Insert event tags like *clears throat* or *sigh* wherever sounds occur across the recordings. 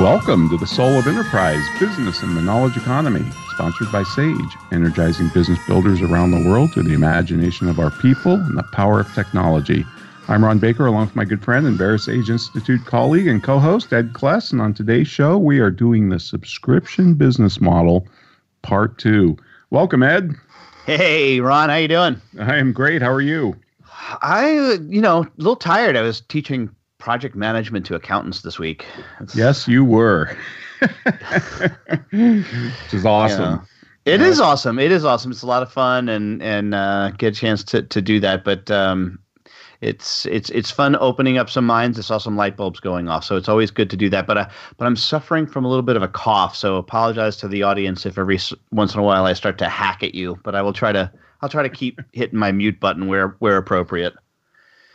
Welcome to the Soul of Enterprise Business and the Knowledge Economy, sponsored by SAGE, energizing business builders around the world through the imagination of our people and the power of technology. I'm Ron Baker, along with my good friend and VeraSage Institute colleague and co-host Ed Kless. And on today's show, we are doing the subscription business model, part two. Welcome, Ed. Hey, Ron, how you doing? I am great. How are you? I, you know, a little tired. I was teaching project management to accountants this week. It's, yes, you were. *laughs* Which is awesome. Yeah. It yeah. is awesome. It is awesome. It's a lot of fun and and uh, get a chance to to do that. But um, it's it's it's fun opening up some minds. I saw some light bulbs going off, so it's always good to do that. But uh, but I'm suffering from a little bit of a cough, so apologize to the audience if every once in a while I start to hack at you. But I will try to I'll try to keep hitting my mute button where where appropriate.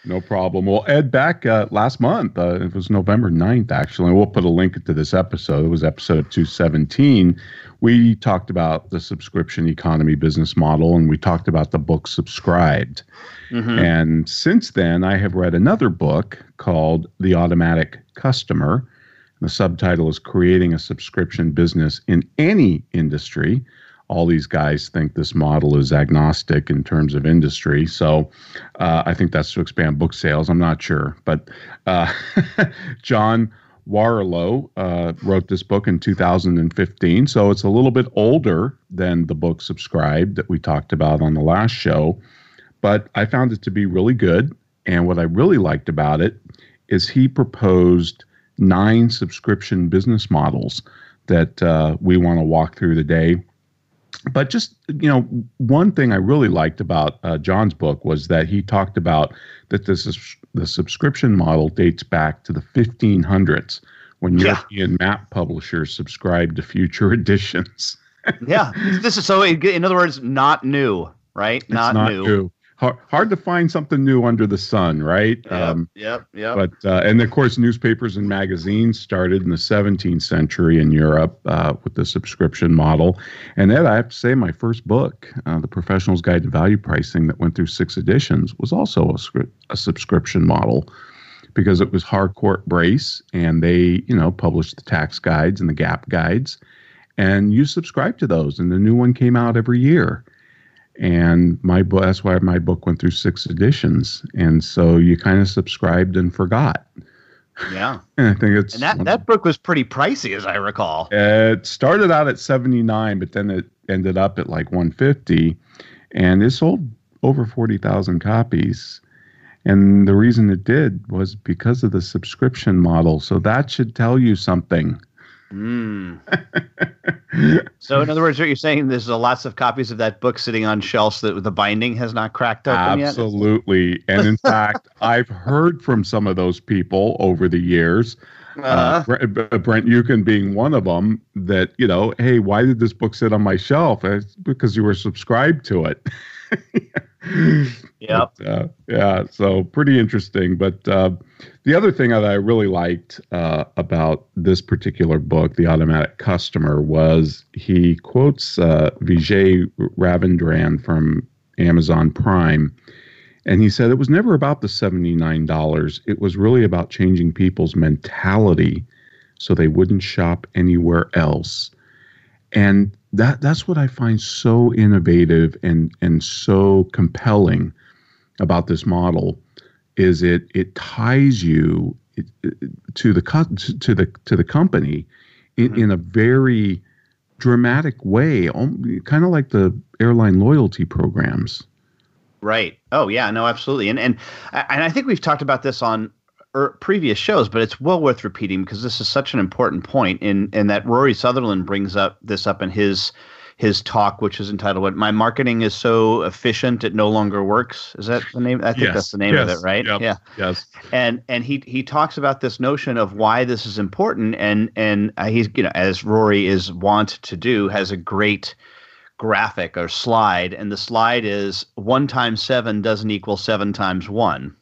No problem. Well, Ed, back uh, last month, uh, it was November 9th, actually. We'll put a link to this episode. It was episode 217. We talked about the subscription economy business model and we talked about the book Subscribed. Mm-hmm. And since then, I have read another book called The Automatic Customer. The subtitle is Creating a Subscription Business in Any Industry all these guys think this model is agnostic in terms of industry. So uh, I think that's to expand book sales. I'm not sure. But uh, *laughs* John Warrillow uh, wrote this book in 2015. So it's a little bit older than the book Subscribed that we talked about on the last show. But I found it to be really good. And what I really liked about it is he proposed nine subscription business models that uh, we want to walk through today but just you know one thing i really liked about uh, john's book was that he talked about that this is the subscription model dates back to the 1500s when yeah. european map publishers subscribed to future *laughs* editions yeah this is so in other words not new right not, not new. new hard, hard to find something new under the sun, right? Yep, um, yep, yep. But uh, and of course, newspapers and magazines started in the 17th century in Europe uh, with the subscription model. And then I have to say, my first book, uh, The Professional's Guide to Value Pricing, that went through six editions, was also a, a subscription model because it was Harcourt Brace, and they, you know, published the tax guides and the GAAP guides, and you subscribe to those, and the new one came out every year and my book that's why my book went through six editions. And so you kind of subscribed and forgot. Yeah. *laughs* And i think it's and that, that book was pretty pricey as i recall. It started out at 79 but then it ended up at like 150 and it sold over 40,000 copies. And the reason it did was because of the subscription model. So that should tell you something. Mm. *laughs* so, in other words, what you're saying, there's lots of copies of that book sitting on shelves that the binding has not cracked open Absolutely. yet. Absolutely. and in *laughs* fact, I've heard from some of those people over the years. Uh, uh, Brent Yukin being one of them, that, you know, hey, why did this book sit on my shelf? It's because you were subscribed to it. yeah. *laughs* Uh, yeah. So pretty interesting. But uh, the other thing that I really liked uh, about this particular book, The Automatic Customer, was he quotes uh, Vijay Ravindran from Amazon Prime. And he said it was never about the $79. It was really about changing people's mentality so they wouldn't shop anywhere else. And that that's what I find so innovative and and so compelling about this model is it it ties you to the to the to the company in, mm-hmm. in a very dramatic way, kind of like the airline loyalty programs. Right. Oh yeah. No. Absolutely. And and and I think we've talked about this on er, previous shows, but it's well worth repeating because this is such an important point. In in that Rory Sutherland brings up this up in his his talk, which is entitled "What My Marketing Is So Efficient It No Longer Works." Is that the name? I think yes. that's the name yes. of it, right? Yep. Yeah. Yes. And and he he talks about this notion of why this is important, and and uh, he's you know as Rory is wont to do, has a great graphic or slide, and the slide is one times seven doesn't equal seven times one.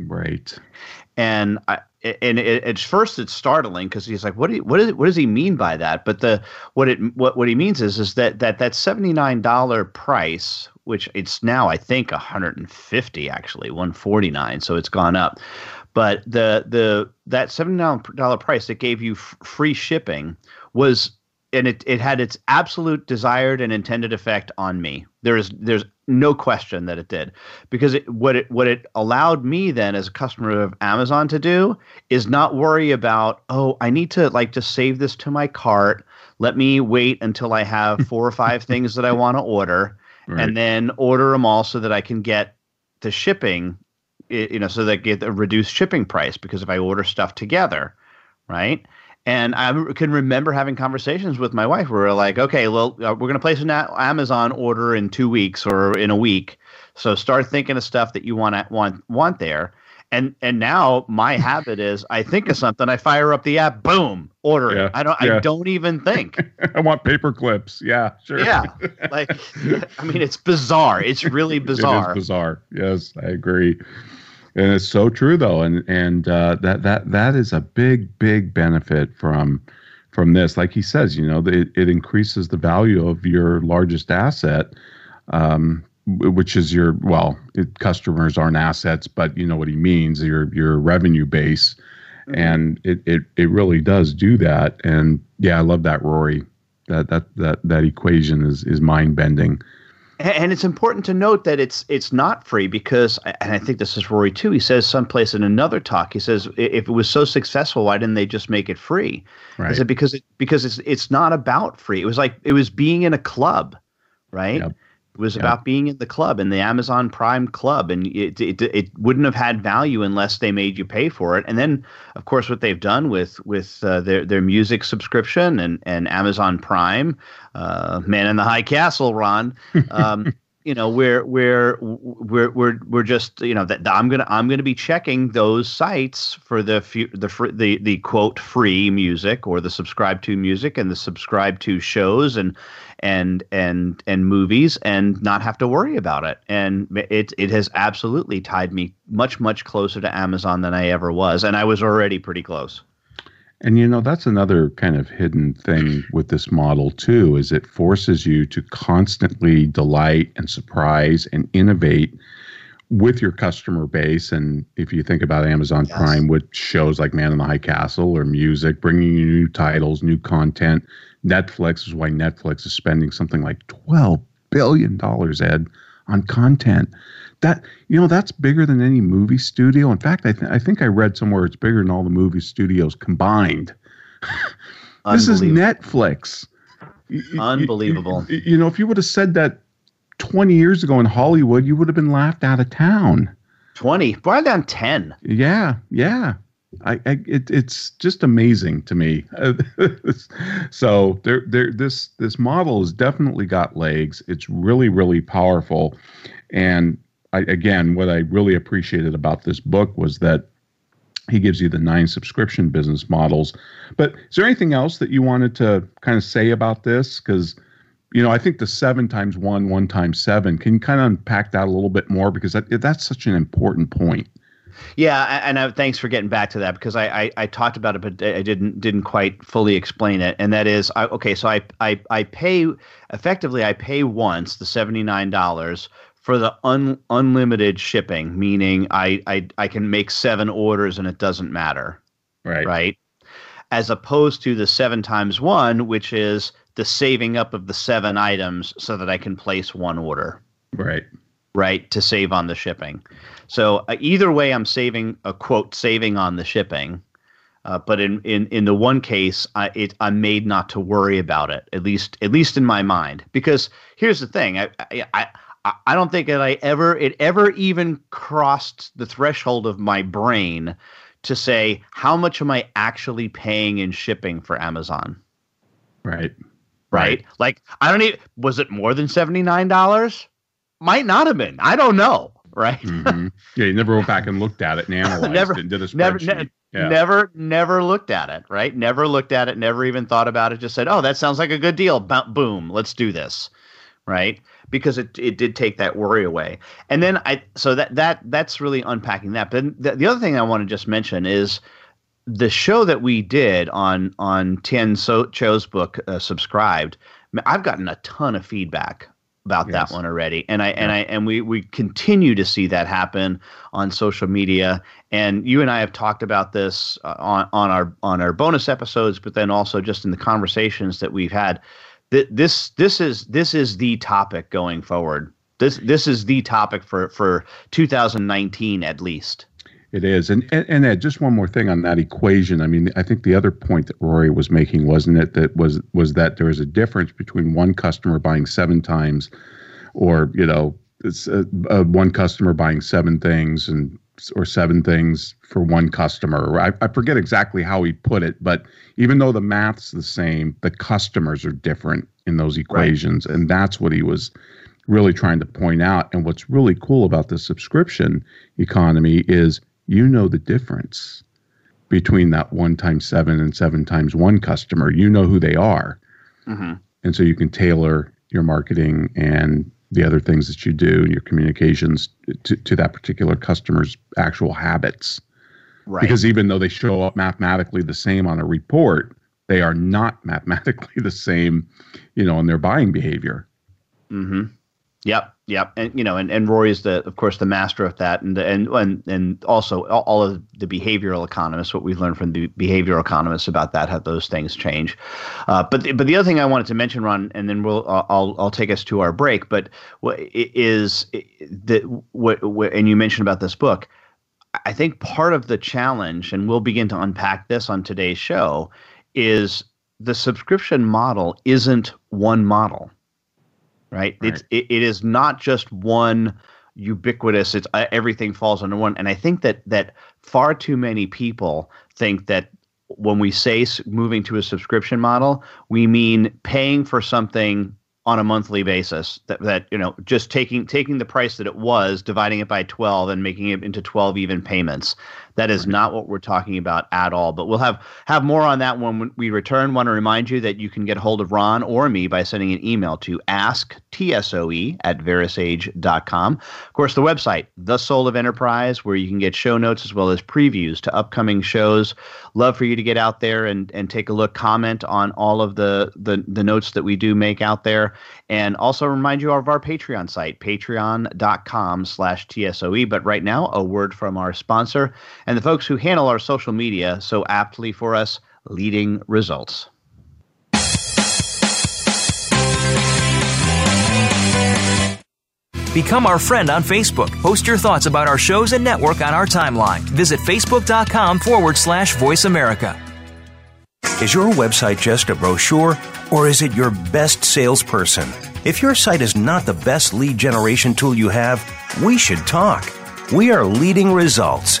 Right. And I, and it, at first it's startling because he's like, what do you, what, is, what does he mean by that? But the what it what, what he means is is that that that seventy nine dollar price, which it's now I think one hundred and fifty actually one forty nine, so it's gone up. But the the that seventy nine dollar price that gave you f- free shipping was and it, it had its absolute desired and intended effect on me. There is there's no question that it did because it, what it what it allowed me then as a customer of Amazon to do is not worry about oh I need to like just save this to my cart. Let me wait until I have four or five *laughs* things that I want to order Right. and then order them all so that I can get the shipping, you know, so that I get a reduced shipping price because if I order stuff together, right? And I can remember having conversations with my wife where we're like, okay, well, uh, we're going to place an Amazon order in two weeks or in a week. So start thinking of stuff that you want to want want there. And and now my *laughs* habit is I think of something, I fire up the app, boom, order Yeah, it. I don't yeah. I don't even think. *laughs* I want paper clips. Yeah, sure. yeah. *laughs* Like I mean it's bizarre. It's really bizarre. It is bizarre. Yes, I agree. And it's so true though, and and uh, that that that is a big big benefit from from this. Like he says, you know, it, it increases the value of your largest asset, um, which is your well, it, customers aren't assets, but you know what he means. Your your revenue base, and it, it it really does do that. And yeah, I love that, Rory. That that that that equation is is mind bending. And it's important to note that it's it's not free because, and I think this is Rory too. He says someplace in another talk, he says, if it was so successful, why didn't they just make it free? I Right. said because it because it's it's not about free. It was like it was being in a club, right? Yep. It was Yep. about being in the club in the Amazon Prime Club, and it, it it wouldn't have had value unless they made you pay for it. And then, of course, what they've done with with uh, their their music subscription and and Amazon Prime, uh, Man in the High Castle, Ron. Um, *laughs* you know, we're we're we're we're we're just you know that I'm gonna I'm gonna be checking those sites for the fu- the fr- the the quote free music or the subscribe to music and the subscribe to shows and and and and movies and not have to worry about it. And it it has absolutely tied me much much closer to Amazon than I ever was, and I was already pretty close. And you know, that's another kind of hidden thing with this model too, is it forces you to constantly delight and surprise and innovate with your customer base. And if you think about Amazon Yes. Prime with shows like Man in the High Castle or music, bringing you new titles, new content, Netflix is why Netflix is spending something like $12 billion, Ed, on content. That you know that's bigger than any movie studio. In fact, I, th- I think I read somewhere it's bigger than all the movie studios combined. *laughs* This is Netflix. Unbelievable. y- You know, if you would have said that 20 years ago in Hollywood, you would have been laughed out of town. twenty, brought it down ten. Yeah, yeah. I, I it, it's just amazing to me. *laughs* so there, there, this this model has definitely got legs. It's really, really powerful. And I, again, what I really appreciated about this book was that he gives you the nine subscription business models. But is there anything else that you wanted to kind of say about this? Because you know, I think the seven times one, one times seven. Can you kind of unpack that a little bit more? Because that, that's such an important point. Yeah, and uh, thanks for getting back to that because I, I, I talked about it, but I didn't didn't quite fully explain it. And that is, I, okay, so I, I I pay effectively I pay once the seventy nine dollars for the un, unlimited shipping, meaning I, I I can make seven orders and it doesn't matter, Right. right? As opposed to the seven times one, which is the saving up of the seven items so that I can place one order Right. right to save on the shipping so uh, either way i'm saving a quote saving on the shipping uh, but in, in in the one case I, it, i'm made not to worry about it at least at least in my mind because here's the thing i i i, I don't think that i ever it ever even crossed the threshold of my brain to say how much am i actually paying in shipping for amazon Right. right? right? Like I don't even was it more than seventy nine dollars? Might not have been. I don't know. Right? Mm-hmm. Yeah, you never went back and looked at it and *laughs* analyzed never, it and did a spreadsheet. Never, ne- yeah. never, never looked at it. Right? Never looked at it. Never even thought about it. Just said, "Oh, that sounds like a good deal." boom, let's do this. Right? Because it it did take that worry away. And then I so that that that's really unpacking that. But the, the other thing I want to just mention is the show that we did on on Tien so- Tzuo's book, uh, subscribed. I've gotten a ton of feedback about yes. that one already, and I yeah. and I and we we continue to see that happen on social media. And you and I have talked about this uh, on on our on our bonus episodes, but then also just in the conversations that we've had. Th- this this is this is the topic going forward. This this is the topic for for 2019 at least. It is, and, and and Ed, just one more thing on that equation. I mean, I think the other point that Rory was making, wasn't it, that was was that there is a difference between one customer buying seven times, or you know, it's a, a one customer buying seven things and or seven things for one customer. I, I forget exactly how he put it, but even though the math's the same, the customers are different in those equations, right. and that's what he was really trying to point out. And what's really cool about the subscription economy is you know the difference between that one times seven and seven times one customer. You know who they are. Mm-hmm. And so you can tailor your marketing and the other things that you do and your communications to, to that particular customer's actual habits. Right. Because even though they show up mathematically the same on a report, they are not *laughs* mathematically the same, you know, in their buying behavior. Mm-hmm. Yep, yep, and you know, and, and Rory is the, of course, the master of that, and and and and also all of the behavioral economists. What we've learned from the behavioral economists about that, how those things change. Uh, but the, but the other thing I wanted to mention, Ron, and then we'll I'll I'll take us to our break. But what is that what, what and you mentioned about this book. I think part of the challenge, and we'll begin to unpack this on today's show, is the subscription model isn't one model right? right. It's it, it is not just one ubiquitous. It's uh, everything falls under one, and I think that that far too many people think that when we say moving to a subscription model, we mean paying for something on a monthly basis that, that you know just taking taking the price that it was dividing it by 12 and making it into 12 even payments that is not what we're talking about at all. But we'll have have more on that when we return. Want to remind you that you can get hold of Ron or me by sending an email to asktsoe at verasage.com. Of course, the website, The Soul of Enterprise, where you can get show notes as well as previews to upcoming shows. Love for you to get out there and, and take a look, comment on all of the, the, the notes that we do make out there. And also remind you of our Patreon site, patreon.com slash TSOE. But right now, a word from our sponsor and the folks who handle our social media so aptly for us, leading results. Become our friend on Facebook. Post your thoughts about our shows and network on our timeline. Visit facebook.com forward slash voice America. Is your website just a brochure or is it your best salesperson? If your site is not the best lead generation tool you have, we should talk. We are leading results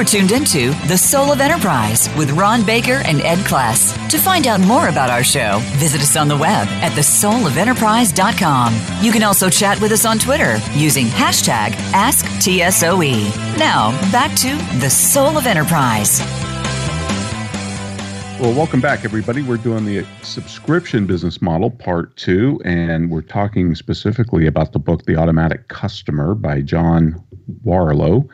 You're tuned into The Soul of Enterprise with Ron Baker and Ed Kless. To find out more about our show, visit us on the web at thesoulofenterprise.com. You can also chat with us on Twitter using hashtag AskTSOE. Now, back to The Soul of Enterprise. Well, welcome back, everybody. We're doing the subscription business model part two, and we're talking specifically about the book, The Automatic Customer by John Warrillow.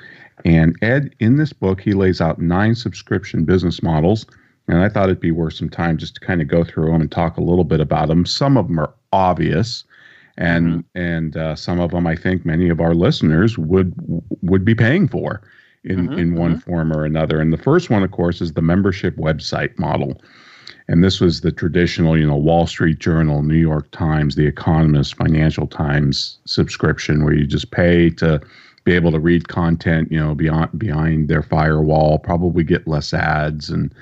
And Ed, in this book, he lays out nine subscription business models. And I thought it'd be worth some time just to kind of go through them and talk a little bit about them. Some of them are obvious, and mm-hmm. and uh, some of them I think many of our listeners would would be paying for in, mm-hmm, in one mm-hmm. form or another. And the first one, of course, is the membership website model. And this was the traditional, you know, Wall Street Journal, New York Times, The Economist, Financial Times subscription, where you just pay to be able to read content, you know, beyond behind their firewall, probably get less ads and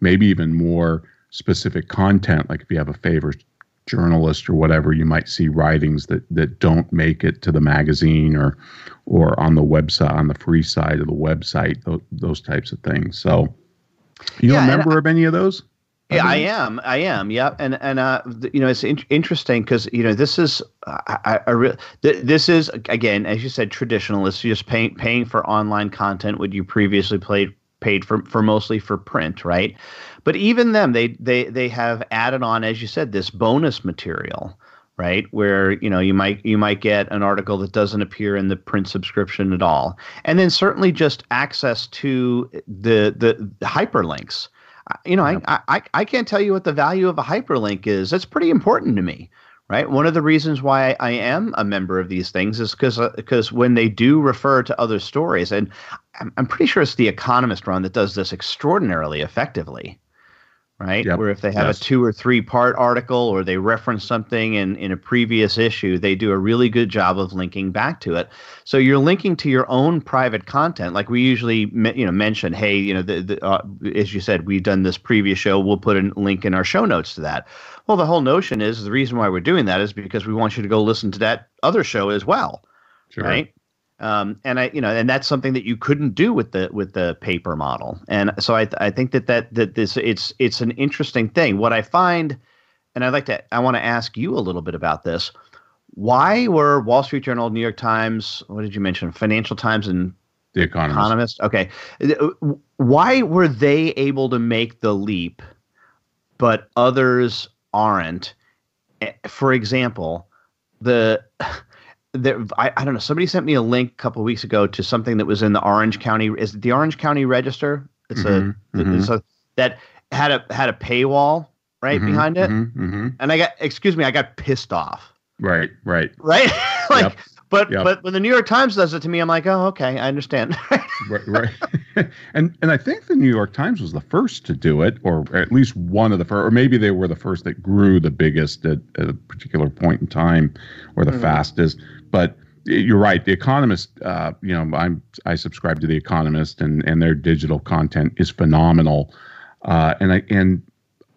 maybe even more specific content. Like if you have a favorite journalist or whatever, you might see writings that that don't make it to the magazine or or on the website on the free side of the website, those, those types of things. So, you yeah, a member I, of any of those? Yeah, I am. I am. Yeah, and and uh, you know, it's in- interesting because you know this is I, I re- th- this is again, as you said, traditional. It's just paying paying for online content what you previously played paid for for mostly for print, right? But even them, they they they have added on, as you said, this bonus material, right? Where you know you might you might get an article that doesn't appear in the print subscription at all, and then certainly just access to the the hyperlinks. You know, yeah. I, I I can't tell you what the value of a hyperlink is. That's pretty important to me right? One of the reasons why I am a member of these things is because because uh, when they do refer to other stories, and I'm, I'm pretty sure it's the Economist Ron that does this extraordinarily effectively right? Yep. Where if they have yes. a two or three part article or they reference something in, in a previous issue, they do a really good job of linking back to it. So you're linking to your own private content. Like we usually, you know, mention, hey, you know, the, the, uh, as you said, we've done this previous show. We'll put a link in our show notes to that. Well, the whole notion is the reason why we're doing that is because we want you to go listen to that other show as well. Sure. Right. Um, and I, you know, and that's something that you couldn't do with the with the paper model. And so I, I think that that that this it's it's an interesting thing. What I find, and I'd like to, I want to ask you a little bit about this. Why were Wall Street Journal, New York Times, what did you mention, Financial Times, and The Economist? Economist. Okay, why were they able to make the leap, but others aren't? Eh, for example, the there I, I don't know somebody sent me a link a couple weeks ago to something that was in the orange county is it the orange county register it's mm-hmm, a mm-hmm. it's a that had a had a paywall right mm-hmm, behind it mm-hmm, mm-hmm. and i got excuse me i got pissed off right right right *laughs* like yep. But yep. but when the New York Times does it to me, I'm like, oh, okay, I understand. *laughs* right, right. *laughs* and and I think the New York Times was the first to do it, or at least one of the first, or maybe they were the first that grew the biggest at, at a particular point in time, or the mm. fastest. But you're right. The Economist, uh, you know, I'm I subscribe to the Economist, and and their digital content is phenomenal. Uh, and I and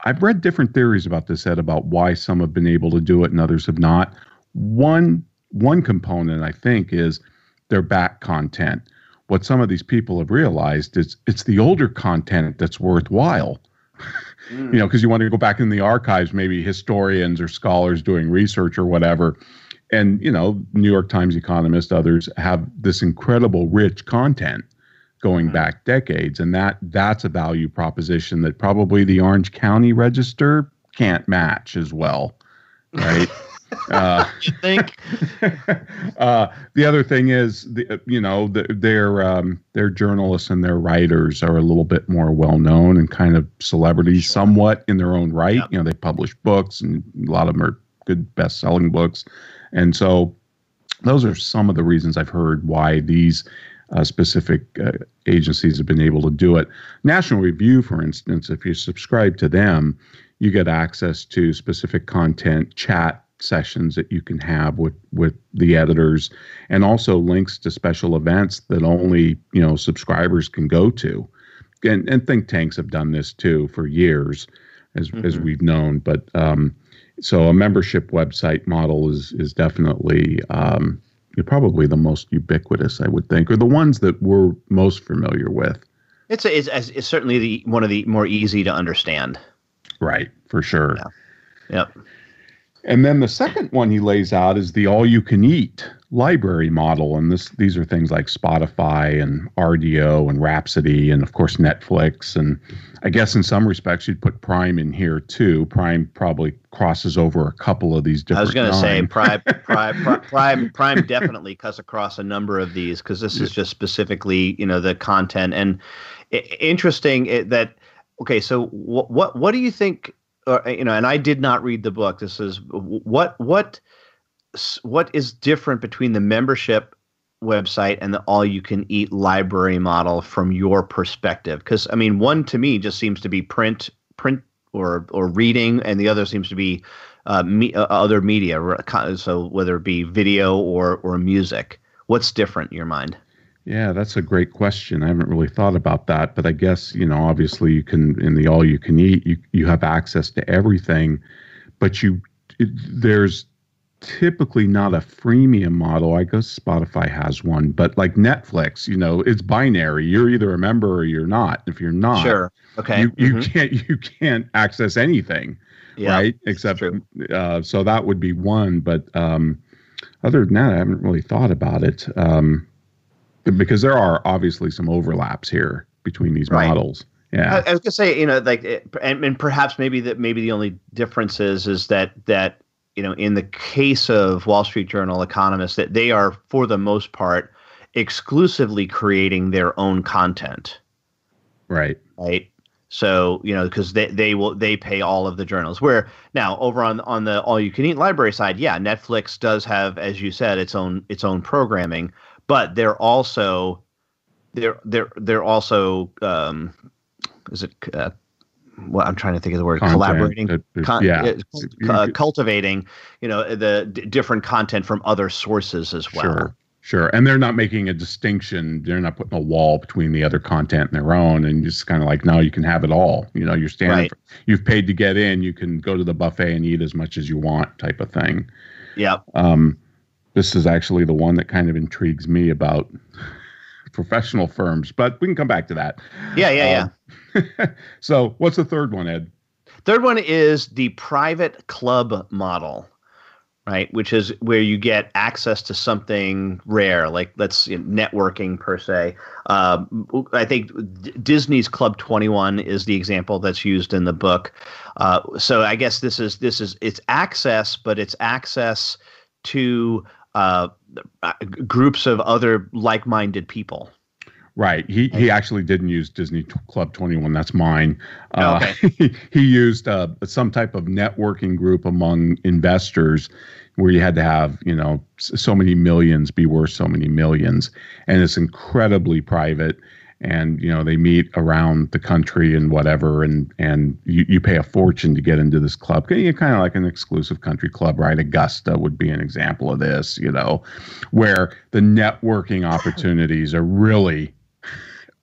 I've read different theories about this, Ed, about why some have been able to do it and others have not. One one component I think is their back content. What some of these people have realized is it's the older content that's worthwhile. Mm. you know, because you want to go back in the archives, maybe historians or scholars doing research or whatever. And, you know, New York Times Economist, others have this incredible rich content going mm. back decades. And that that's a value proposition that probably the Orange County Register can't match as well. Right. *laughs* Uh, you think? *laughs* uh, the other thing is, the, you know, the, their um, their journalists and their writers are a little bit more well known and kind of celebrities, sure. somewhat in their own right. Yep. You know, they publish books, and a lot of them are good best selling books, and so those are some of the reasons I've heard why these. Uh, specific uh, agencies have been able to do it. National Review, for instance, if you subscribe to them, you get access to specific content, chat sessions that you can have with with the editors and also links to special events that only you know subscribers can go to and, and think tanks have done this too for years as mm-hmm. as we've known but um, so a membership website model is is definitely um, probably the most ubiquitous i would think or the ones that we're most familiar with It's a, it's, it's certainly the one of the more easy to understand. Right, for sure. Yeah. Yep. And then the second one he lays out is the all you can eat library model. And this these are things like Spotify and Rdio and Rhapsody and of course Netflix. And I guess in some respects you'd put Prime in here too. Prime probably crosses over a couple of these different. I was going to say *laughs* Prime, Prime, Prime, Prime definitely cuts across a number of these because this is just specifically you know the content and interesting that okay. So what what what do you think or, you know, and I did not read the book. This is what what what is different between the membership website and the all you can eat library model from your perspective? Because i mean one to me just seems to be print print or or reading and the other seems to be uh, me, uh, other media so whether it be video or or music. What's different in your mind? Yeah, that's a great question. I haven't really thought about that, but I guess you know, obviously, you can in the all you can eat, you you have access to everything, but you there's typically not a freemium model. I guess Spotify has one, but like Netflix, you know, it's binary. You're either a member or you're not. If you're not, sure, okay, you, you mm-hmm. can't you can't access anything, yeah, right? Except uh, so that would be one, but um, other than that, I haven't really thought about it. Um, because there are obviously some overlaps here between these right. models. Yeah, I, I, was gonna say, you know, like, and, and perhaps maybe that maybe the only difference is is that that you know, in the case of Wall Street Journal economists, that they are for the most part exclusively creating their own content. Right. Right. So you know, because they they will they pay all of the journals. Where now over on on the all you can eat library side, yeah, Netflix does have, as you said, its own its own programming but they're also they're they're they're also um, is it uh, well, I'm trying to think of the word content, collaborating, uh, con- yeah, uh, cultivating, you know, the d- different content from other sources as well. Sure, sure, and they're not making a distinction. They're not putting a wall between the other content and their own, and just kind of like, no, you can have it all. You know, you're standing, right. for, you've paid to get in. You can go to the buffet and eat as much as you want, type of thing. Yeah. Um, this is actually the one that kind of intrigues me about *laughs* professional firms, but we can come back to that. Yeah, yeah, um, yeah. *laughs* so, what's the third one, Ed? Third one is the private club model, right? Which is where you get access to something rare, like let's you know, networking per se. Um, I think D- Disney's Club Twenty One is the example that's used in the book. Uh, so I guess this is this is it's access, but it's access to uh, uh, groups of other like-minded people. Right. He he actually didn't use Disney Club 21. That's mine. Uh, okay. *laughs* he, he used uh, some type of networking group among investors where you had to have, you know, so many millions be worth so many millions. And it's incredibly private and you know they meet around the country and whatever and and you, you pay a fortune to get into this club you kind of like an exclusive country club right augusta would be an example of this you know where the networking opportunities are really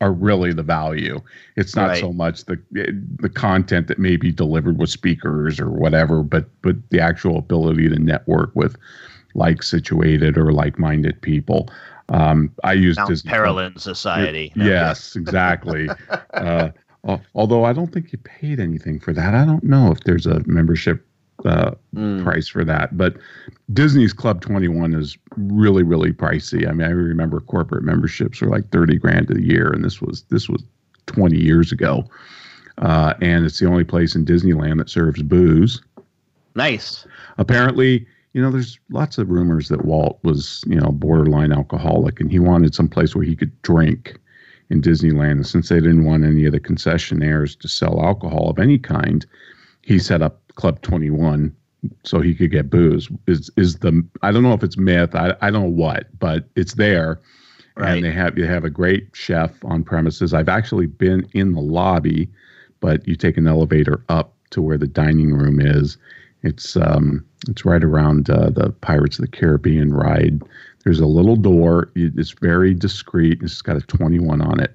are really the value it's not right. so much the the content that may be delivered with speakers or whatever but but the actual ability to network with like situated or like-minded people um, I use Mount Disney Parallel Society. No, yes, *laughs* exactly. uh, although I don't think you paid anything for that. I don't know if there's a membership uh, mm. price for that. But Disney's Club 21 is really, really pricey. I mean, I remember corporate memberships were like 30 grand a year, and this was this was 20 years ago. Uh, and it's the only place in Disneyland that serves booze. Nice. Apparently, you know, there's lots of rumors that Walt was, you know, borderline alcoholic and he wanted some place where he could drink in Disneyland. And since they didn't want any of the concessionaires to sell alcohol of any kind, he set up Club 21 so he could get booze. Is is the I don't know if it's myth, I, I don't know what, but it's there. Right. And they have you have a great chef on premises. I've actually been in the lobby, but you take an elevator up to where the dining room is it's um, it's right around uh, the Pirates of the Caribbean ride. There's a little door. It's very discreet. It's got a 21 on it.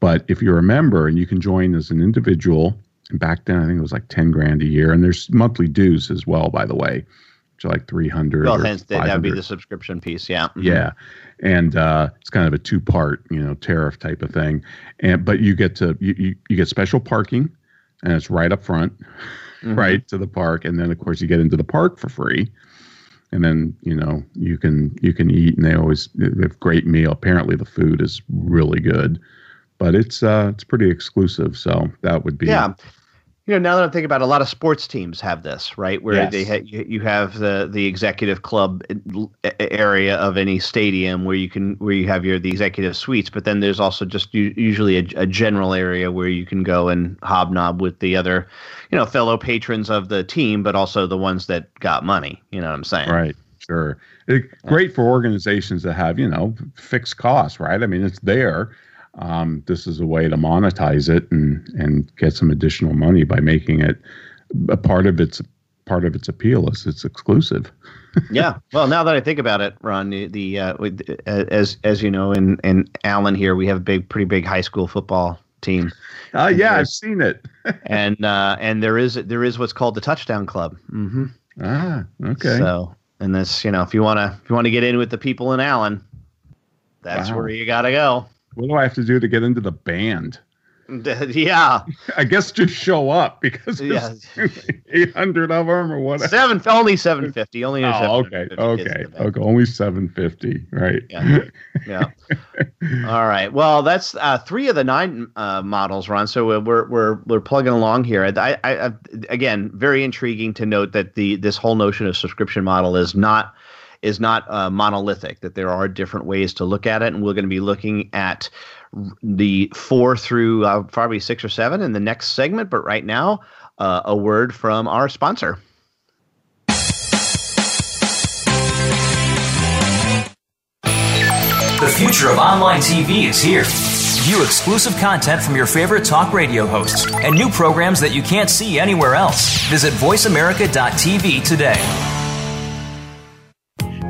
But if you're a member and you can join as an individual, and back then I think it was like 10 grand a year, and there's monthly dues as well, by the way, to like 300 Well, hence that would be the subscription piece. Yeah. Mhm. Yeah, and uh, it's kind of a two part, you know, tariff type of thing. And but you get to you, you, you get special parking, and it's right up front, Mhm. right to the park, and then of course you get into the park for free. And then you know you can you can eat, and they always they have great meal. Apparently the food is really good, but it's uh it's pretty exclusive. So that would be Yeah. You know, now that I'm thinking about it, a lot of sports teams have this, right? Where Yes. they ha- you have the the executive club area of any stadium where you can where you have your the executive suites, but then there's also just u- usually a, a general area where you can go and hobnob with the other, you know, fellow patrons of the team, but also the ones that got money. You know what I'm saying? Right. Sure. It, great for organizations that have, you know, fixed costs, right? I mean, it's there. Um, this is a way to monetize it and and get some additional money by making it a part of its part of its appeal is it's exclusive. *laughs* yeah. Well, now that I think about it, Ron, the, the uh, uh, as as you know, in in Allen here, we have a big, pretty big high school football team. Uh, yeah, I've seen it. *laughs* and uh, and there is there is what's called the touchdown club. Mm-hmm. Ah, okay. So and this, you know, if you wanna if you want to get in with the people in Allen, that's Wow. where you gotta go. What do I have to do to get into the band? yeah, *laughs* I guess just show up because Yeah. *laughs* 800 of them or whatever. seven only seven fifty. Only Oh, okay, 750 kids okay, band. okay. Only 750, right? Yeah. yeah. *laughs* All right. Well, that's uh, three of the nine uh, models, Ron. So we're we're we're, we're plugging along here. I, I, I, again, very intriguing to note that the this whole notion of subscription model is not is not uh, monolithic. That there are different ways to look at it, and we're going to be looking at the four through uh, probably six or seven in the next segment. But right now, uh, a word from our sponsor. The future of online TV is here. View exclusive content from your favorite talk radio hosts and new programs that you can't see anywhere else. Visit VoiceAmerica.tv today.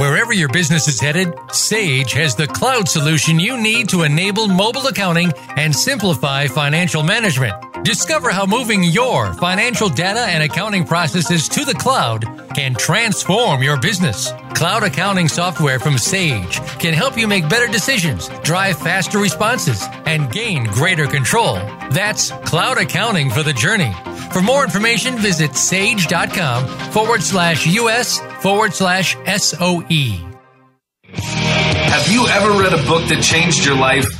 Wherever your business is headed, Sage has the cloud solution you need to enable mobile accounting and simplify financial management. Discover how moving your financial data and accounting processes to the cloud can transform your business. Cloud accounting software from Sage can help you make better decisions, drive faster responses, and gain greater control. That's cloud accounting for the journey. For more information, visit sage.com forward slash US forward slash. SOE. Have you ever read a book that changed your life?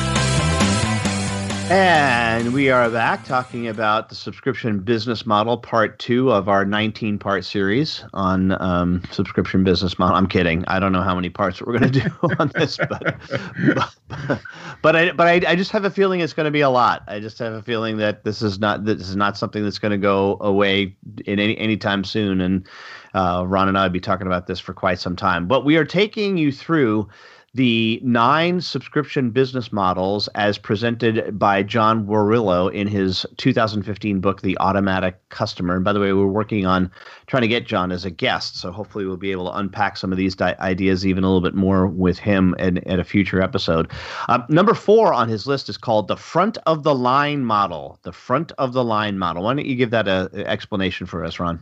And we are back talking about the subscription business model, part two of our 19 part series on um, subscription business model. I'm kidding. I don't know how many parts we're going to do *laughs* on this, but but, but I but I, I just have a feeling it's going to be a lot. I just have a feeling that this is not this is not something that's going to go away in any anytime soon. And uh, Ron and I will be talking about this for quite some time. But we are taking you through the nine subscription business models as presented by John Warrillow in his 2015 book, The Automatic Customer. And by the way, we're working on trying to get John as a guest. So hopefully we'll be able to unpack some of these di- ideas even a little bit more with him at, at a future episode. Uh, number four on his list is called the front of the line model. The front of the line model. Why don't you give that an explanation for us, Ron?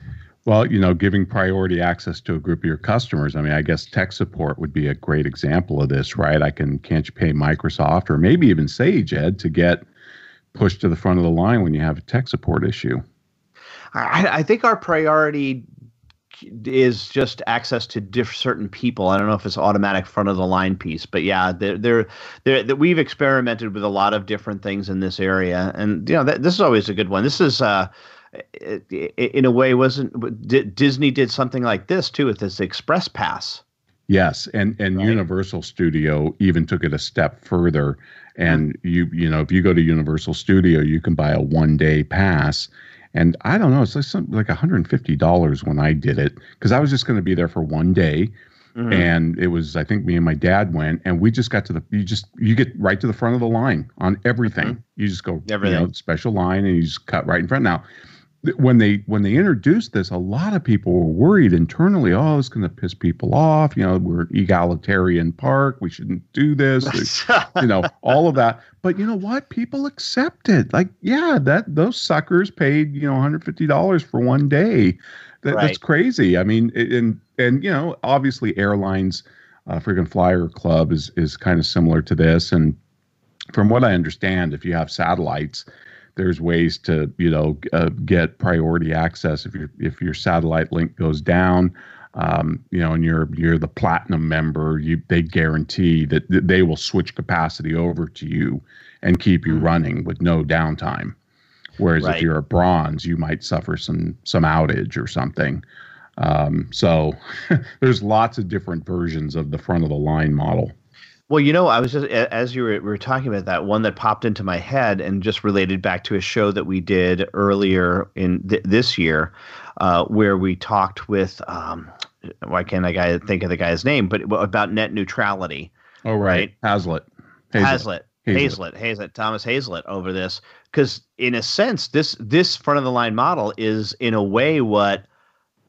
Well, you know, giving priority access to a group of your customers. I mean, I guess tech support would be a great example of this, right? I can can't you pay Microsoft or maybe even Sage Ed to get pushed to the front of the line when you have a tech support issue. I, I think our priority is just access to diff- certain people. I don't know if it's automatic front of the line piece, but yeah, they're, they're, they're, we've experimented with a lot of different things in this area, and you know that, this is always a good one. This is uh, in a way wasn't Disney did something like this too with this Express Pass. Yes, and and right. Universal Studio even took it a step further. And mm-hmm. you you know if you go to Universal Studio, you can buy a one day pass. And I don't know, it's like something like $150 when I did it because I was just going to be there for one day. Mm-hmm. And it was, I think me and my dad went, and we just got to the, you just, you get right to the front of the line on everything. Mm-hmm. You just go, everything. you know, special line, and you just cut right in front. Now, when they when they introduced this, a lot of people were worried internally. Oh, it's going to piss people off. You know, we're egalitarian park. We shouldn't do this. you know, *laughs* all of that. But you know what? People accepted. Like, yeah, that those suckers paid you know 150 dollars for one day. That, right. That's crazy. I mean, and and you know, obviously, airlines, uh, freaking flyer club is is kind of similar to this. And from what I understand, if you have satellites there's ways to you know uh, get priority access if your if your satellite link goes down um, you know and you're you're the platinum member you they guarantee that they will switch capacity over to you and keep you mm-hmm. running with no downtime whereas right. if you're a bronze you might suffer some some outage or something um, so *laughs* there's lots of different versions of the front of the line model well, you know, I was just as you were, were talking about that one that popped into my head and just related back to a show that we did earlier in th- this year, uh, where we talked with um, why can't I guy think of the guy's name, but about net neutrality. Oh right, right? Hazlett. Hazlett. Hazlett. Thomas Hazlett over this because in a sense this this front of the line model is in a way what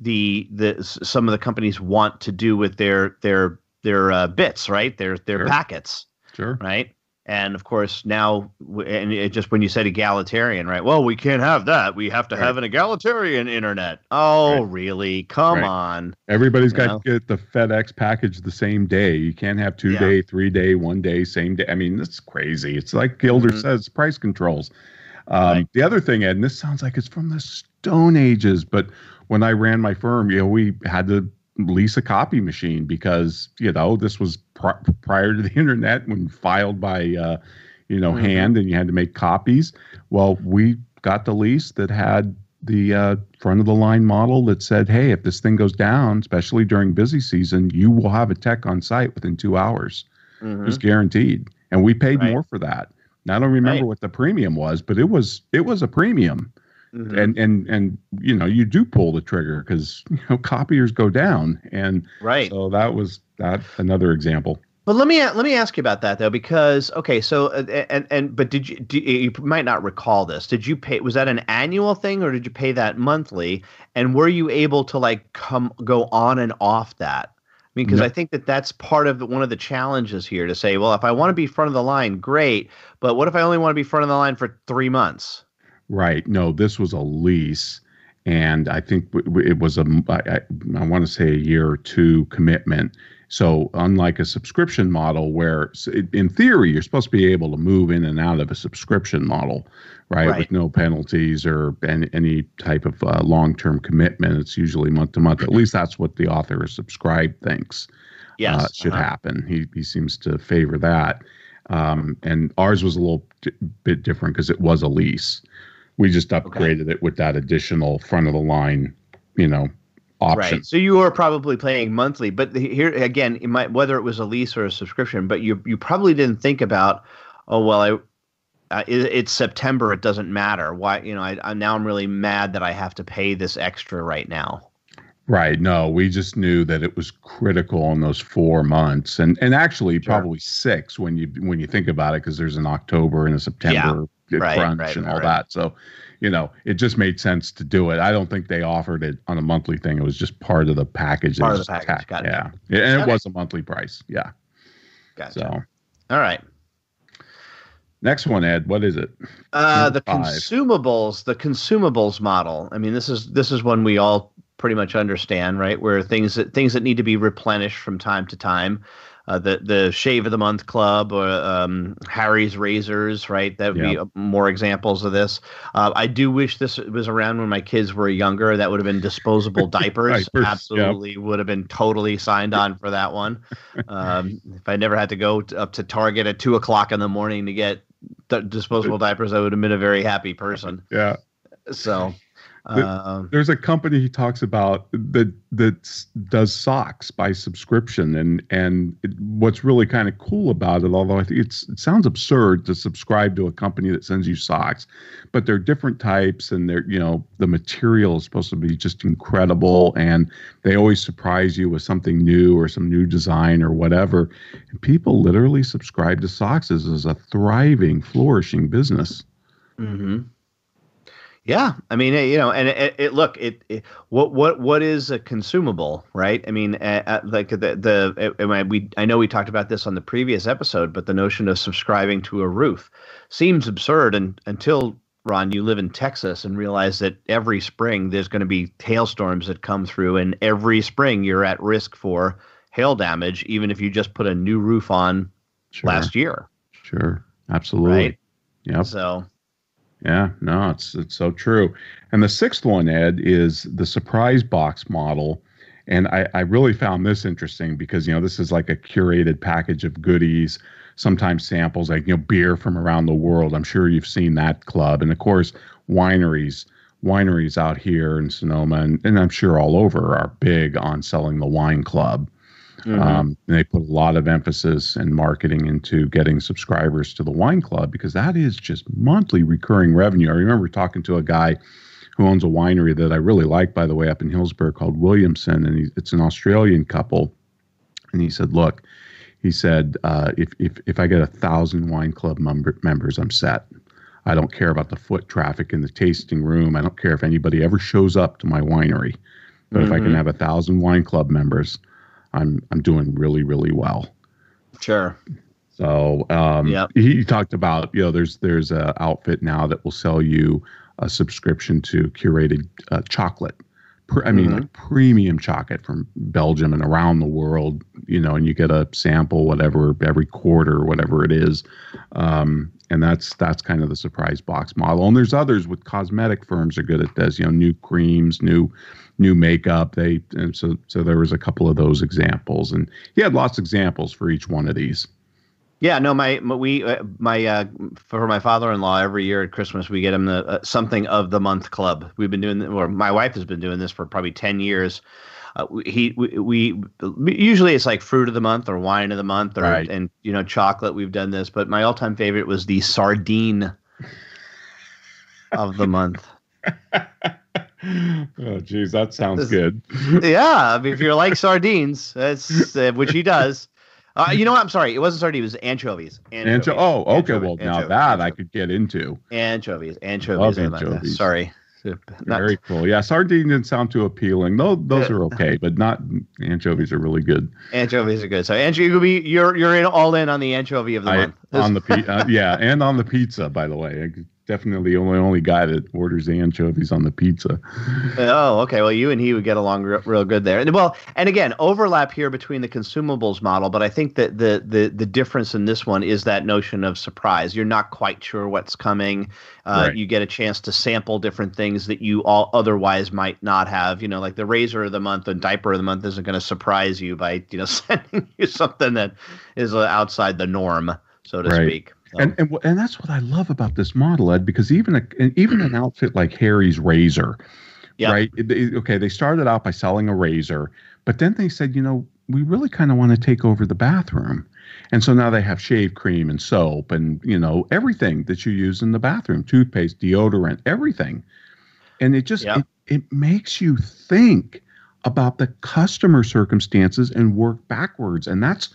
the the some of the companies want to do with their their their uh, bits, right? Their their sure. packets, sure, right? And of course, now, and it just when you said egalitarian, right? Well, we can't have that. We have to right. have an egalitarian internet. Oh, right. really? Come right. on. Everybody's you got know? to get the FedEx package the same day. You can't have two yeah. day, three day, one day, same day. I mean, that's crazy. It's like Gilder mm-hmm. says, price controls. Um, the other thing, Ed, and this sounds like it's from the Stone Ages, but when I ran my firm, you know, we had to lease a copy machine because you know this was pr- prior to the *laughs* internet when filed by uh, you know mm-hmm. hand and you had to make copies. Well, we got the lease that had the uh, front of the line model that said, "Hey, if this thing goes down, especially during busy season, you will have a tech on site within two hours. Mm-hmm. It's guaranteed." And we paid right. more for that. Now, I don't remember right. what the premium was, but it was it was a premium. Mm-hmm. And and and you know you do pull the trigger because you know copiers go down and right. So that was that another example. But let me let me ask you about that though, because okay, so uh, and and but did you do, you might not recall this? Did you pay? Was that an annual thing or did you pay that monthly? And were you able to like come go on and off that? I mean, because no. I think that that's part of the, one of the challenges here to say, well, if I want to be front of the line, great, but what if I only want to be front of the line for three months? Right. No, this was a lease. And I think it was a, I, I want to say a year or two commitment. So, unlike a subscription model, where in theory you're supposed to be able to move in and out of a subscription model, right, right. with no penalties or any, any type of uh, long term commitment, it's usually month to month. At least that's what the author of Subscribe thinks yes. uh, should uh-huh. happen. He, he seems to favor that. Um, and ours was a little t- bit different because it was a lease. We just upgraded okay. it with that additional front of the line, you know, option. Right. So you were probably paying monthly, but here again, it might, whether it was a lease or a subscription, but you you probably didn't think about, oh well, I. Uh, it, it's September. It doesn't matter. Why? You know, I, I now I'm really mad that I have to pay this extra right now. Right. No, we just knew that it was critical in those four months, and and actually sure. probably six when you when you think about it, because there's an October and a September yeah. crunch right, right, and all right. that. So, you know, it just made sense to do it. I don't think they offered it on a monthly thing. It was just part of the package. Part of the package. Got it. yeah. And it was a monthly price. Yeah. Gotcha. So. All right. Next one, Ed. What is it? Uh, the five. consumables, the consumables model. I mean, this is this is one we all pretty much understand, right? Where things that things that need to be replenished from time to time. Uh, the the shave of the month club or um, Harry's razors, right? That would be more examples of this. Uh, I do wish this was around when my kids were younger. That would have been disposable *laughs* diapers. diapers Absolutely, would have been totally signed on for that one. *laughs* Um, if I never had to go to, up to Target at two o'clock in the morning to get th- disposable diapers, I would have been a very happy person. Yeah. So um, There's a company he talks about that that does socks by subscription, and and it, what's really kind of cool about it, although I think it's it sounds absurd to subscribe to a company that sends you socks, but they're different types, and they're you know the material is supposed to be just incredible, and they always surprise you with something new or some new design or whatever, and people literally subscribe to socks as, as a thriving, flourishing business. Mm-hmm. Yeah, I mean, eh, you know, and it, it look, it, it, what what what is a consumable, right? I mean, uh, like the the it, we I know we talked about this on the previous episode, but the notion of subscribing to a roof seems absurd, and until Ron, you live in Texas and realize that every spring there's going to be hailstorms that come through, and every spring you're at risk for hail damage, even if you just put a new roof on sure. last year. Sure, absolutely. Right. Yeah. So yeah, no, it's it's so true. And the sixth one, Ed, is the surprise box model. And I, I really found this interesting because you know this is like a curated package of goodies, sometimes samples like you know beer from around the world. I'm sure you've seen that club, and of course wineries wineries out here in Sonoma and, and I'm sure all over are big on selling the wine club. Mm-hmm. Um, and they put a lot of emphasis and marketing into getting subscribers to the wine club because that is just monthly recurring revenue. I remember talking to a guy who owns a winery that I really like, by the way, up in Healdsburg called Williamson, and he, it's an Australian couple. And he said, "Look, he said, uh, if if if I get a thousand wine club member, members, I'm set. I don't care about the foot traffic in the tasting room. I don't care if anybody ever shows up to my winery. But mm-hmm. if I can mm-hmm. have a thousand wine club members, I'm I'm doing really really well. Sure. So um, yep. he talked about you know there's there's a outfit now that will sell you a subscription to curated uh, chocolate. I mean, mm-hmm. like premium chocolate from Belgium and around the world, you know, and you get a sample, whatever, every quarter, whatever it is. Um, and that's that's kind of the surprise box model. And there's others with cosmetic firms are good at this, you know, new creams, new new makeup. They and so so there was a couple of those examples, and he had lots of examples for each one of these. Yeah, no, my, my we uh, my uh, for my father-in-law every year at Christmas we get him the uh, something of the month club. We've been doing, or my wife has been doing this for probably ten years. Uh, he we, we, usually it's like fruit of the month or wine of the month or right. and you know chocolate. We've done this, but my all-time favorite was the sardine of the month. *laughs* oh, geez, that sounds good. yeah, I mean, if you're like *laughs* sardines, that's uh, which he does. Uh, you know what? I'm sorry. It wasn't sardines. It was anchovies. anchovies. Ancho- oh, okay. Anchovies. Well, now that I could get into. Anchovies. Anchovies. anchovies. Sorry. Very cool. Yeah, sardine didn't sound too appealing. Those those are okay, but not anchovies are really good. Anchovies are good. So anchovy, you're you're in all in on the anchovy of the I, month. On the uh, yeah, and on the pizza, by the way definitely the only only guy that orders anchovies on the pizza. Oh, okay. Well, you and he would get along real, real good there. And well, and again, overlap here between the consumables model, but I think that the the the difference in this one is that notion of surprise. You're not quite sure what's coming. Uh, right. You get a chance to sample different things that you all otherwise might not have. You know, like the razor of the month and diaper of the month isn't going to surprise you by you know *laughs* sending you something that is outside the norm, so to right. speak. Um, and, and and that's what I love about this model, Ed, because even a even an *clears throat* outfit like Harry's Razor, right? It, okay, they started out by selling a razor, but then they said, you know, we really kind of want to take over the bathroom, and so now they have shave cream and soap and you know everything that you use in the bathroom, toothpaste, deodorant, everything, and it just it, it makes you think about the customer circumstances and work backwards. And that's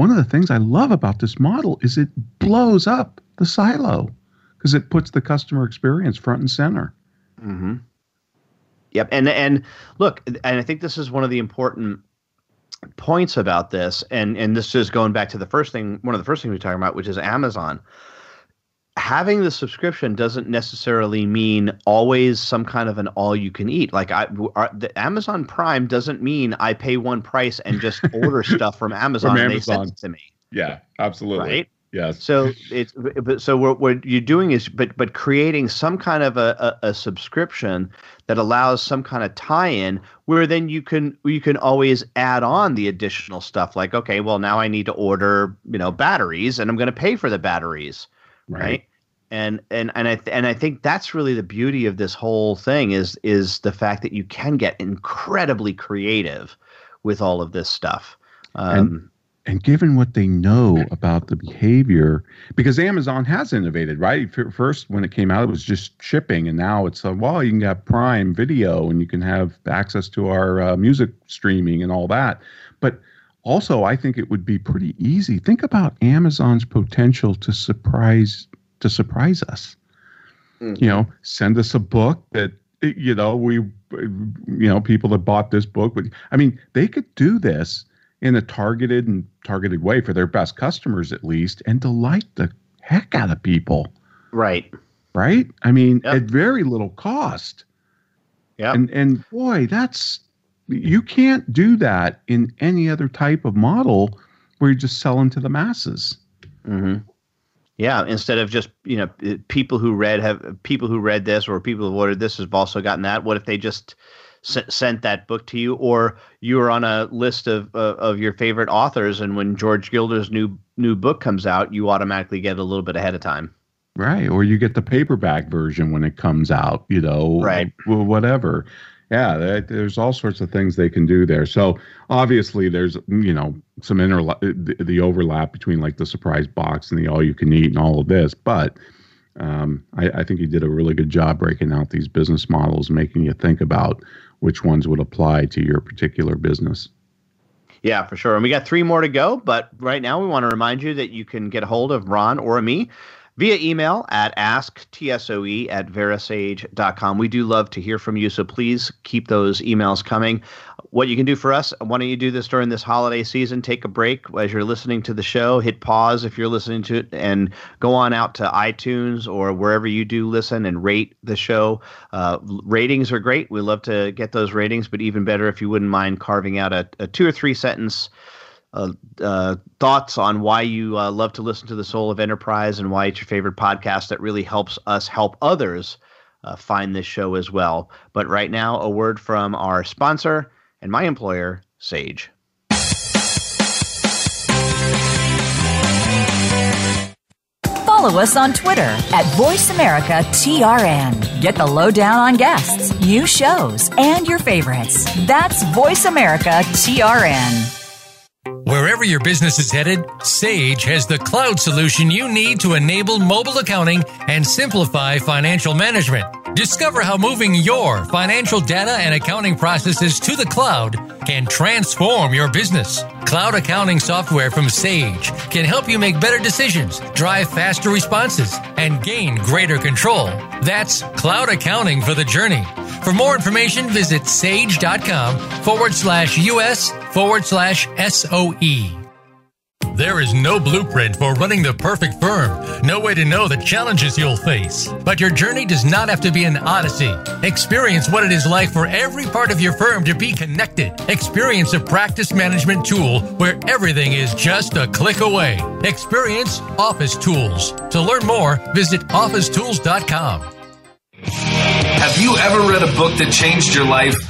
one of the things I love about this model is it blows up the silo because it puts the customer experience front and center. Mm-hmm. Yep, and and look, and I think this is one of the important points about this, and and this is going back to the first thing, one of the first things we are talking about, which is Amazon. Having the subscription doesn't necessarily mean always some kind of an all you can eat. Like I, our, the Amazon Prime doesn't mean I pay one price and just *laughs* order stuff from Amazon, from and they send it to me. Yeah, absolutely. Right. Yes. So it's but so what, what you're doing is but but creating some kind of a, a, a, subscription that allows some kind of tie-in where then you can you can always add on the additional stuff like okay well now I need to order you know batteries and I'm going to pay for the batteries right, right? And and and I th- and I think that's really the beauty of this whole thing is is the fact that you can get incredibly creative with all of this stuff. Um, and and given what they know about the behavior, because Amazon has innovated, right? First, when it came out, it was just shipping, and now it's uh, well, you can have Prime Video, and you can have access to our uh, music streaming and all that. But also, I think it would be pretty easy. Think about Amazon's potential to surprise to surprise us. Mm-hmm. You know, send us a book that you know we, you know, people that bought this book. But I mean, they could do this in a targeted and targeted way for their best customers at least and delight the heck out of people. Right. Right? I mean, yep. at very little cost. Yeah. And and boy, that's you can't do that in any other type of model where you're just selling to the masses. Mm-hmm. Yeah, instead of just you know people who read have people who read this or people who ordered this have also gotten that. What if they just s- sent that book to you, or you were on a list of uh, of your favorite authors, and when George Gilder's new new book comes out, you automatically get a little bit ahead of time. Right, or you get the paperback version when it comes out. You know, right, whatever. Yeah, there's all sorts of things they can do there. So obviously, there's you know some the, the overlap between like the surprise box and the all you can eat and all of this, but um, I, I, think he did a really good job breaking out these business models, making you think about which ones would apply to your particular business. Yeah, for sure. And we got three more to go, but right now we want to remind you that you can get a hold of Ron or me via email at asktsoe at verasage.com. We do love to hear from you, so please keep those emails coming what you can do for us, why don't you do this during this holiday season? Take a break as you're listening to the show, hit pause if you're listening to it, and go on out to iTunes or wherever you do listen and rate the show. Uh, ratings are great. We love to get those ratings, but even better if you wouldn't mind carving out a, a two or three sentence. Uh, uh, thoughts on why you uh, love to listen to the Soul of Enterprise and why it's your favorite podcast that really helps us help others uh, find this show as well. But right now, a word from our sponsor, and my employer, Sage. Follow us on Twitter at VoiceAmericaTRN. Get the lowdown on guests, new shows, and your favorites. That's VoiceAmericaTRN. Wherever your business is headed, Sage has the cloud solution you need to enable mobile accounting and simplify financial management. Discover how moving your financial data and accounting processes to the cloud can transform your business. Cloud accounting software from Sage can help you make better decisions, drive faster responses, and gain greater control. That's cloud accounting for the journey. For more information, visit sage.com forward slash US forward slash SOE. There is no blueprint for running the perfect firm, no way to know the challenges you'll face. But your journey does not have to be an odyssey. Experience what it is like for every part of your firm to be connected. Experience a practice management tool where everything is just a click away. Experience Office Tools. To learn more, visit officetools.com. Have you ever read a book that changed your life?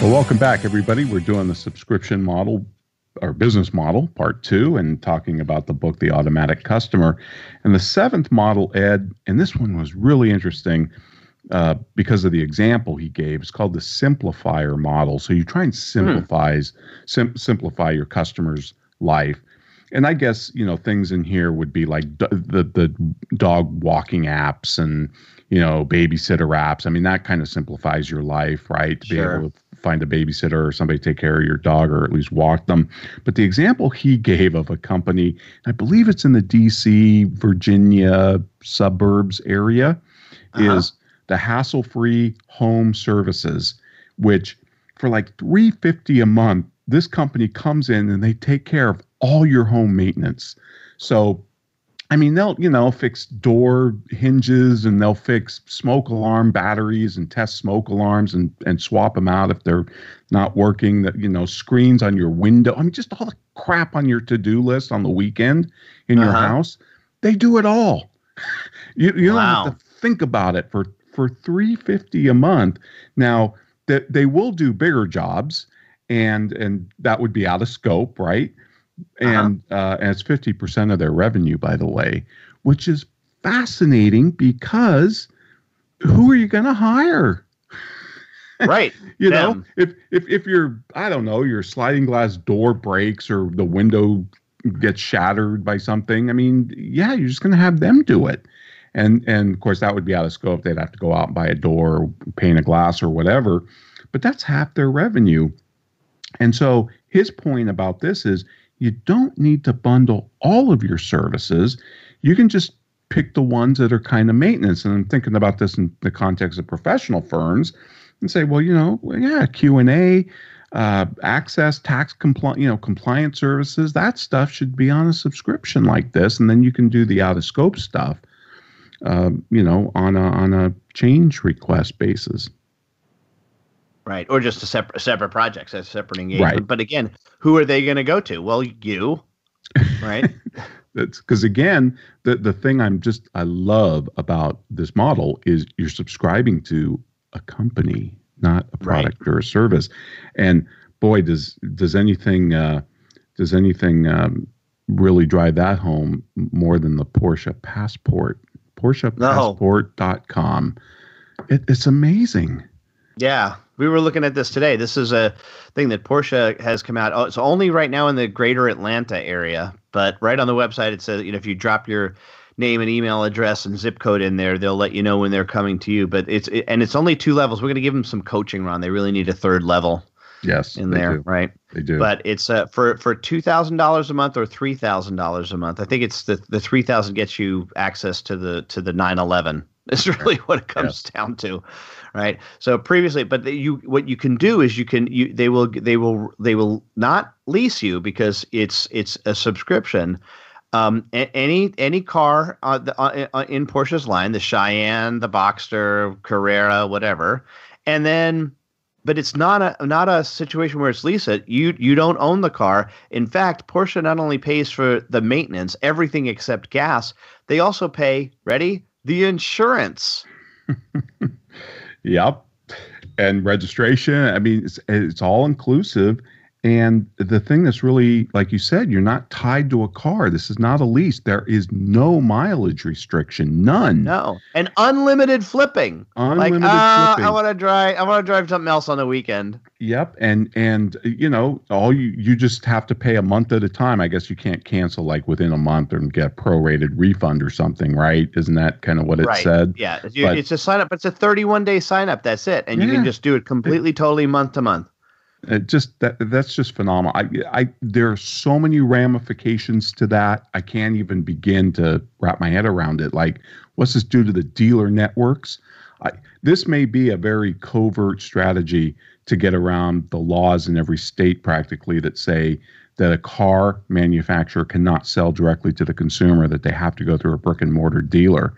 Well, welcome back, everybody. We're doing the subscription model our business model, part two, and talking about the book, The Automatic Customer. And the seventh model, Ed, and this one was really interesting uh, because of the example he gave. It's called the simplifier model. So you try and simplify, sim- simplify your customer's life. And I guess you know things in here would be like d- the the dog walking apps and you know babysitter apps. I mean that kind of simplifies your life, right? To Sure. be able to find a babysitter or somebody to take care of your dog or at least walk them. But the example he gave of a company, I believe it's in the DC, Virginia suburbs area, Uh-huh. is the hassle-free home services, which for like 350 a month, this company comes in and they take care of all your home maintenance. So I mean, they'll you know fix door hinges and they'll fix smoke alarm batteries and test smoke alarms and and swap them out if they're not working. That you know screens on your window. I mean, just all the crap on your to do list on the weekend in your Uh-huh. house. They do it all. *laughs* you you don't have to think about it for for three fifty a month. Now that they will do bigger jobs, and and that would be out of scope, right? And uh, and it's fifty percent of their revenue, by the way, which is fascinating because who are you going to hire? *laughs* Right. You Them. know, if if if your I don't know your sliding glass door breaks or the window gets shattered by something, I mean, yeah, you're just going to have them do it. And and of course that would be out of scope. They'd have to go out and buy a door, paint a glass, or whatever. But that's half their revenue. And so his point about this is you don't need to bundle all of your services. You can just pick the ones that are kind of maintenance. And I'm thinking about this in the context of professional firms and say, well, you know, yeah, Q and A, uh, access, tax compliance, you know, compliance services. That stuff should be on a subscription like this, and then you can do the out of scope stuff, uh, you know, on a on a change request basis. Right. Or just a separate separate projects, a separate engagement. Right. But again, who are they going to go to? Well, you. Right. *laughs* That's because again, the the thing I'm just I love about this model is you're subscribing to a company, not a Right. product or a service. And boy, does does anything uh, does anything um, really drive that home more than the Porsche Passport? PorschePassport.com. It, it's amazing. Yeah, we were looking at this today. This is a thing that Porsche has come out. Oh, it's only right now in the greater Atlanta area, but right on the website it says, you know, if you drop your name and email address and zip code in there, they'll let you know when they're coming to you. But it's it, and it's only two levels. We're going to give them some coaching, Ron. They really need a third level Yes, in they there, do. right? They do. But it's uh, for for two thousand dollars a month or three thousand dollars a month. I think it's the the three thousand gets you access to the to the nine eleven. *laughs* It's really what it comes down to, right? So previously, but the, you what you can do is you can you they will they will they will not lease you because it's it's a subscription. Um, a- any any car uh, the, uh, uh, in Porsche's line, the Cayenne, the Boxster, Carrera, whatever, and then but it's not a not a situation where it's lease it. You you don't own the car. In fact, Porsche not only pays for the maintenance, everything except gas, they also pay ready the insurance. *laughs* Yep. And registration, I mean, it's, it's all inclusive. And the thing that's really, like you said, you're not tied to a car. This is not a lease. There is no mileage restriction, none. No, and unlimited flipping. Unlimited like, ah, flipping. I want to drive. I want to drive something else on the weekend. Yep. And and you know, all you you just have to pay a month at a time. I guess you can't cancel like within a month and get a prorated refund or something, right? Isn't that kind of what it right. said? Yeah. But- it's a sign up. It's a 31 day sign up. That's it, and you can just do it completely, totally month to month. It just that that's just phenomenal. I, I there are so many ramifications to that. I can't even begin to wrap my head around it. Like, what's this do to the dealer networks? I, this may be a very covert strategy to get around the laws in every state practically that say that a car manufacturer cannot sell directly to the consumer, that they have to go through a brick and mortar dealer.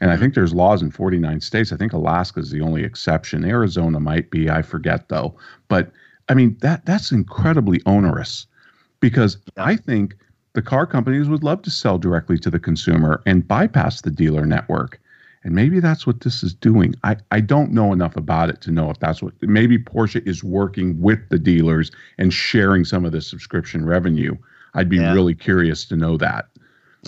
And I mm-hmm. think there's laws in 49 states. I think Alaska is the only exception. Arizona might be, I forget though. But I mean, that that's incredibly onerous because I think the car companies would love to sell directly to the consumer and bypass the dealer network. And maybe that's what this is doing. I, I don't know enough about it to know if that's what maybe Porsche is working with the dealers and sharing some of the subscription revenue. I'd be Yeah. really curious to know that.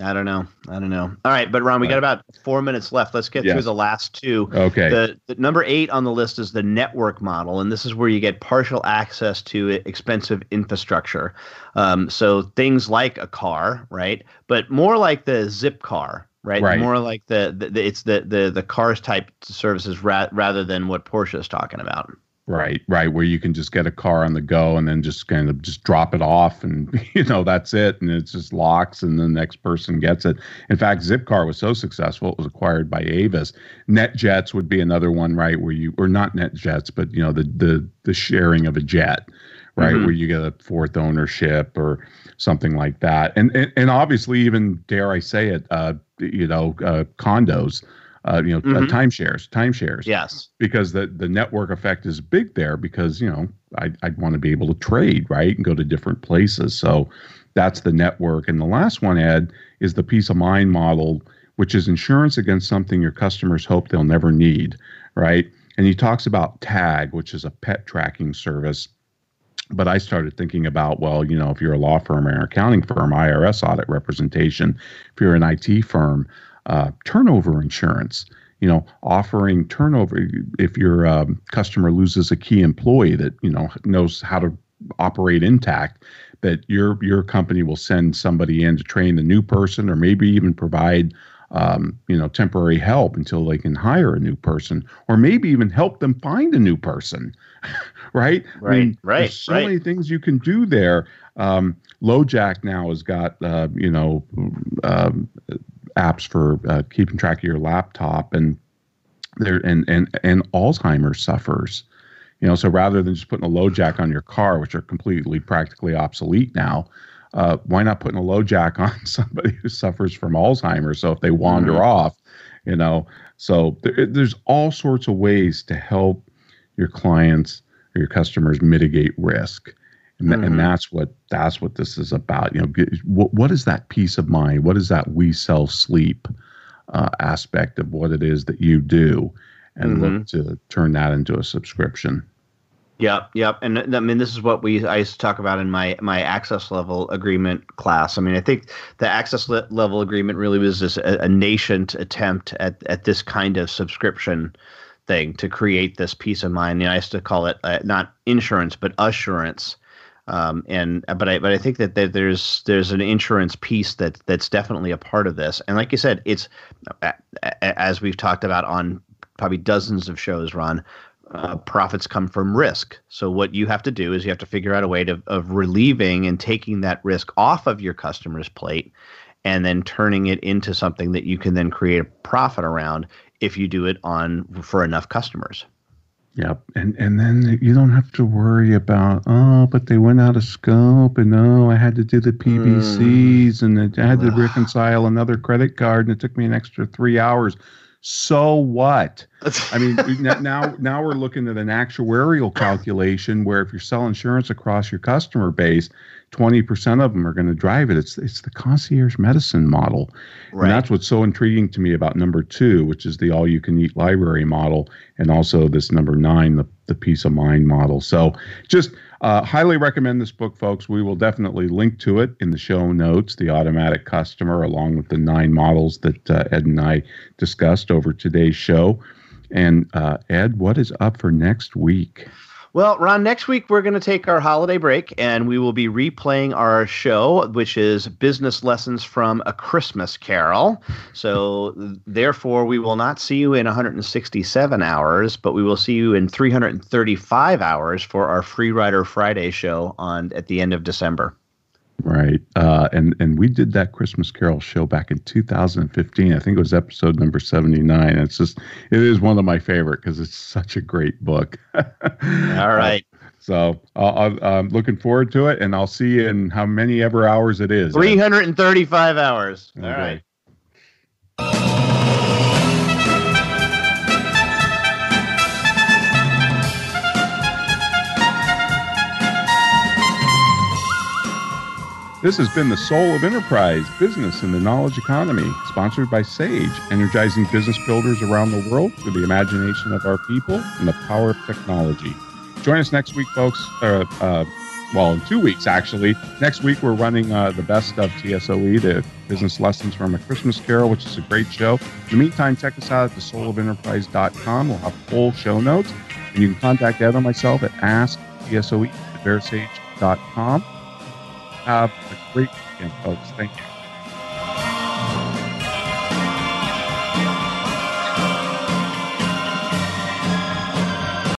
I don't know. I don't know. All right, but Ron, we got about four minutes left. Let's get through the last two. Okay. The, the number eight on the list is the network model, and this is where you get partial access to expensive infrastructure. Um, so things like a car, right? But more like the zip car, right? Right. More like the, the, the it's the the the cars type services ra- rather than what Porsche is talking about. Right, right, where you can just get a car on the go and then just kind of just drop it off and *laughs* you know that's it and it just locks and the next person gets it. In fact, Zipcar was so successful it was acquired by Avis. NetJets would be another one, right, where you or not NetJets, but you know the the the sharing of a jet, right, Mhm. where you get a fourth ownership or something like that. And and, and obviously even dare I say it, uh, you know, uh, condos, uh, you know, uh, Mhm. timeshares, timeshares. Yes. because the the network effect is big there because you know I I'd want to be able to trade right and go to different places. So that's the network. And the last one Ed is the peace of mind model which is insurance against something your customers hope they'll never need right? And he talks about tag which is a pet tracking service. But I started thinking about, well, you know, if you're a law firm or an accounting firm, IRS audit representation, if you're an IT firm, uh, turnover insurance, you know, offering turnover if your um, customer loses a key employee that you know knows how to operate Intacct, that your your company will send somebody in to train the new person, or maybe even provide um, you know temporary help until they can hire a new person, or maybe even help them find a new person. *laughs* right? Right, right, There's so right. many things you can do there. Um, LoJack now has got uh, you know um, apps for uh, keeping track of your laptop and there and and and Alzheimer's suffers. You know, so rather than just putting a LoJack on your car, which are completely practically obsolete now, uh, why not putting a LoJack *laughs* on somebody who suffers from Alzheimer's? So if they wander Mhm. off, you know, so there, there's all sorts of ways to help your clients or your customers mitigate risk. And, tha- Mhm. and that's what that's what this is about. You know, what, what is that peace of mind? What is that we sell sleep uh, aspect of what it is that you do, and look to turn that into a subscription. Yep, yep. And uh, I mean, this is what we I used to talk about in my my access level agreement class. I mean, I think the access le- level agreement really was just a, a nascent attempt at at this kind of subscription thing to create this peace of mind. You know, I used to call it uh, not insurance but assurance. Um, and but I but I think that there- there's there's an insurance piece that that's definitely a part of this. And like you said, it's as we've talked about on probably dozens of shows, Ron. Uh, profits come from risk. So what you have to do is you have to figure out a way to of relieving and taking that risk off of your customer's plate, and then turning it into something that you can then create a profit around if you do it on for enough customers. Yep, and and then you don't have to worry about oh, but they went out of scope, and oh, I had to do the PBCs, mm. and it- I had to reconcile another credit card, and it took me an extra three hours. So what? I mean, *laughs* now now we're looking at an actuarial calculation where if you sell insurance across your customer base, twenty percent of them are going to drive it. It's it's the concierge medicine model, Right. and that's what's so intriguing to me about number two, which is the all-you-can-eat library model, and also this number nine, the the peace of mind model. So just uh, highly recommend this book, folks. We will definitely link to it in the show notes, the automatic customer, along with the nine models that uh, Ed and I discussed over today's show. And uh, Ed, what is up for next week? Well, Ron, next week we're going to take our holiday break and we will be replaying our show, which is Business Lessons from a Christmas Carol. So, therefore, we will not see you in 167 hours, but we will see you in 335 hours for our Free Rider Friday show on at the end of December. Right. Uh, and and we did that Christmas Carol show back in 2015. I think it was episode number 79. It's just it is one of my favorite because it's such a great book. *laughs* All right. So uh, I'm looking forward to it, and I'll see you in how many ever hours it is. 335 hours. All okay. right. This has been the Soul of Enterprise Business in the Knowledge Economy, sponsored by SAGE, energizing business builders around the world through the imagination of our people and the power of technology. Join us next week, folks. Uh, uh, well, in two weeks, actually. Next week, we're running uh, the best of TSOE, the business lessons from a Christmas Carol, which is a great show. In the meantime, check us out at thesoulofenterprise.com. We'll have full show notes. And you can contact Ed or myself at asktsoe at. Have a great weekend, folks. Thank you.